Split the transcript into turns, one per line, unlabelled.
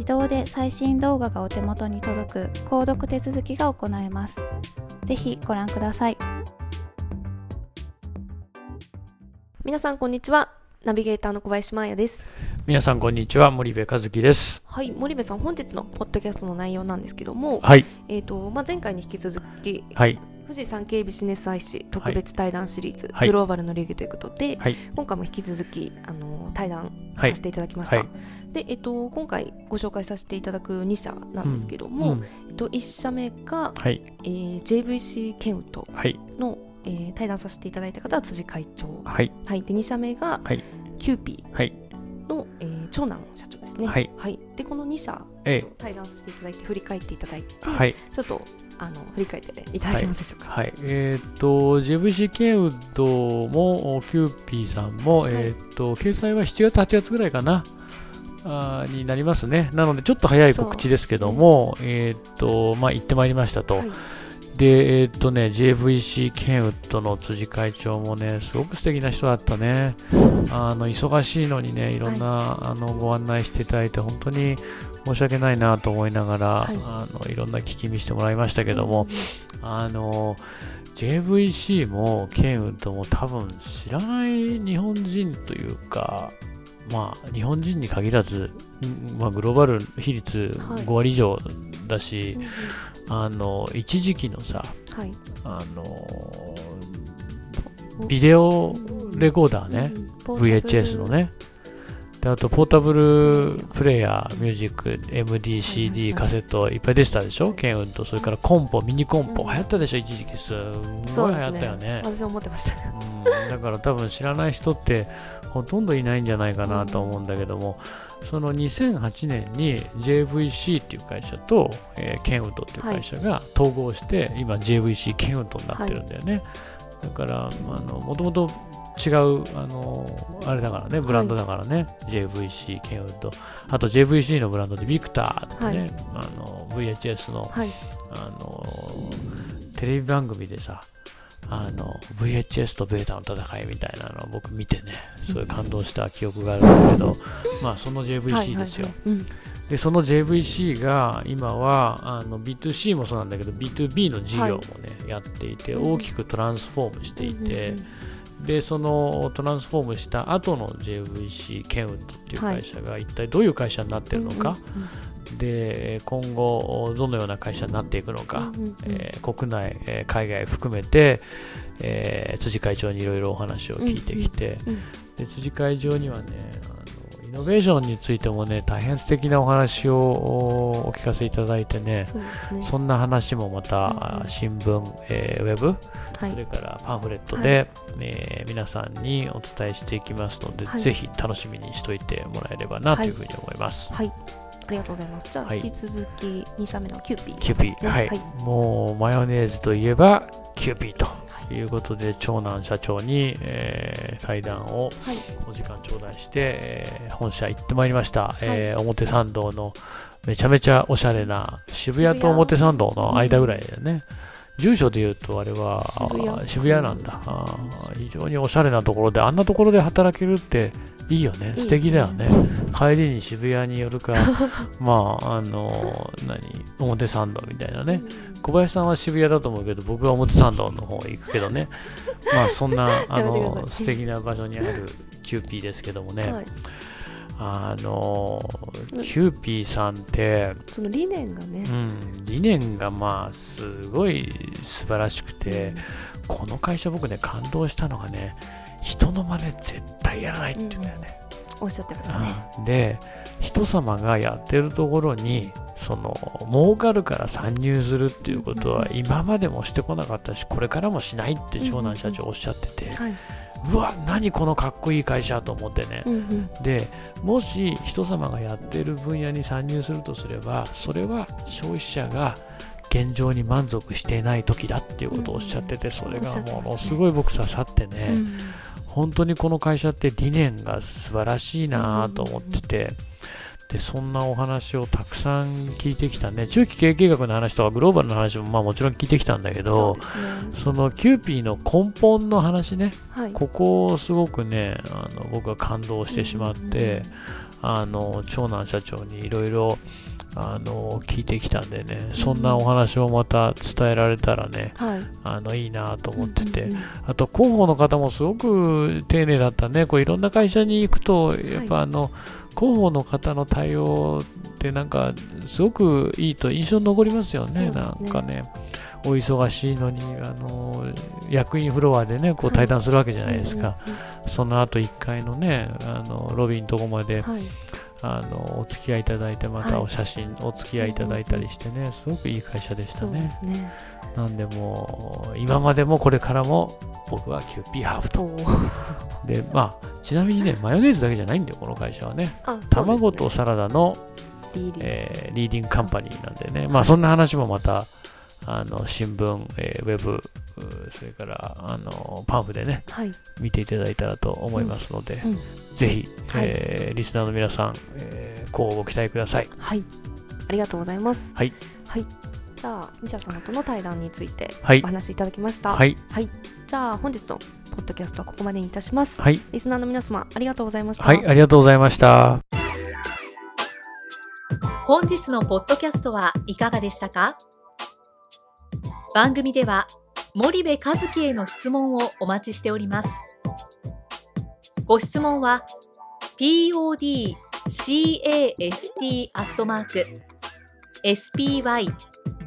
自動で最新動画がお手元に届く購読手続きが行えます。ぜひご覧ください。
皆さんこんにちは。ナビゲーターの小林真彩です。
皆さんこんにちは森部和樹です。
はい森部さん本日のポッドキャストの内容なんですけども、
はい。
えーとまあ、前回に引き続き
はい
富士山系ビジネス IC 特別対談シリーズ、
はい。
グローバルの流儀ということで、
はい。
今回も引き続きあの対談させていただきました、
はい。
で、えっと、今回ご紹介させていただく2社なんですけども、
うん。
えっと、1社目が、
はい。
えー JVC ケンウト
はい。
の、えー対談させていただいた方は辻会長、
はい。
はい、で2社目が、
はい。
キューピ
はい。
ーの、えー長南社長ですね、
はい。
でこの2社
え
対談させていただいて振り返っていただいて、ちょっとあの振り返っていただけますでしょうか、
はい。えっ、と JVC ケンウッドもキューピーさんも、
はい。
えっ、と掲載は7月8月ぐらいかな？あーになりますね。なのでちょっと早い告知ですけども、えっ、とまあ行ってまいりましたと、
はい。
で、えっ、とね、JVC ケンウッドの辻会長もね、すごく素敵な人だったね。あの、忙しいのにね、いろんな、あの、ご案内していただいて、本当に申し訳ないなと思いながら、
はい。
あの、いろんな聞き見してもらいましたけども、あの、JVC もケンウッドも多分知らない日本人というか、まあ、日本人に限らず、んまあ、グローバル比率
はい。
5割以上だし、
うんうん。
あの一時期のさ
はい。
あのビデオレコーダーね、VHS のねであとポータブルプレイヤーミュージック MD、CD、カセットいっぱい出てたでしょ？ケンウッドそれからコンポミニコンポ。
うん
流行ったでしょ一時期。すごい流行ったよね。
私も思ってました。
うん。だから多分知らない人ってほとんどいないんじゃないかなと思うんだけども、その2008年に JVC っていう会社と、えーケンウッドっていう会社が統合して、今 JVC ケンウッドになってるんだよね、だからあのもともと違うあのあれだからねブランドだからね、JVC ケンウッド。あと JVC のブランドでビクターってね、あの VHS の
はい。
あのテレビ番組でさあの VHS とベータの戦いみたいなのを僕見てねすごい感動した記憶があるんだけど、まあその JVC ですよ、
はいはいはい。うん。
でその JVC が今はあの B2C もそうなんだけど B2B の事業もね、やっていて
うん
大きくトランスフォームしていて、
うんうん
でそのトランスフォームした後の JVC ケンウッドっていう会社が一体どういう会社になってるのか、で今後どのような会社になっていくのか、えー国内、えー海外含めて、えー辻会長にいろいろお話を聞いてきて、で辻会長にはねイノベーションについてもね、大変素敵なお話をお聞かせいただいてね、
そね。
そんな話もまた、
うんうん。
新聞、えーウェブ、
はい。
それからパンフレットで、えー皆さんにお伝えしていきますので、
はい。
ぜひ楽しみにしといてもらえればなというふうに思います。
はい。ありがとうございます。じゃあ、
はい。
引き続き2社目のキューピー、
キューピー、はい。もうマヨネーズといえばキューピーとい。うことで、長南社長に、えー対談を
はい。
お時間頂戴して、えー本社行ってまいりました、えー表参道のめちゃめちゃおしゃれな渋谷と表参道の間ぐらいだよね、住所で言うとあれは
渋谷。
なんだ。あー非常におしゃれなところであんなところで働けるっていいよね。
いい
素敵だよね。帰りに渋谷に寄るか まああの何表参道みたいなね、小林さんは渋谷だと思うけど僕は表参道の方行くけどね。まあそんなあの素敵な場所にあるキューピーですけどもね、
はい、
あの
うん
キューピーさんって、
その理念がね。
う、ん、理念がまあすごい素晴らしくて、この会社僕ね感動したのがね人の真似絶対やらないっていうんだよね、
おっしゃってましたね、
うん。で人様がやってるところにその儲かるから参入するっていうことは今までもしてこなかったしこれからもしないって長南社長おっしゃってて、
はい、
うわ何このかっこいい会社と思ってね、
うんうん。
でもし人様がやってる分野に参入するとすればそれは消費者が現状に満足していない時だっていうことをおっしゃっててそれがものすごい僕刺さってね、
うん。
本当にこの会社って理念が素晴らしいなと思ってて、でそんなお話をたくさん聞いてきたね。中期経営計画の話とかグローバルの話もまあもちろん聞いてきたんだけ
そ
ど
うですね。
そのキューピーの根本の話ね。
はい。
ここをすごくねあの僕は感動してしまって、あの長男社長にいろいろあの聞いてきたんでね。そんなお話をまた伝えられたらね
はい。
あのいいなと思ってて、
うんうんうん。
あと広報の方もすごく丁寧だったね。こういろんな会社に行くとやっぱあの、広報の方の対応ってなんかすごくいいと印象に残りますよね。
ね。
なんかねお忙しいのにあの役員フロアでねこう
はい。
対談するわけじゃないですか、
うんうん
その後1階のねあのロビーのとこまで
うんはい。
あのお付き合いいただいてまた
はい。
お写真、お付き合いいただいたりしてねすごくいい会社でしたね。
すね。
なんでもう今までもこれからも僕はキューピーハーフと。でまあちなみにねマヨネーズだけじゃないんだよこの会社はね。
ね
卵とサラダの、
リーディング。
えーリーディングカンパニーなんでね。まあそんな話もまたあの新聞、えーウェブそれからあのパンフでね
はい。
見ていただいたらと思いますので、
うん。
ぜひ、
はい。
えーリスナーの皆さん、えー、こうご期待ください。
はい。ありがとうございます。
はい。
はいじゃあ西田様との対談について
はい。
お話しいただきました。
はい。
じゃあ本日のポッドキャストはここまでにいたします。
はい。
リスナーの皆様ありがとうございました。
はいありがとうございました。
本日のポッドキャストはいかがでしたか？番組では森部和樹への質問をお待ちしております。ご質問は podcast アットマーク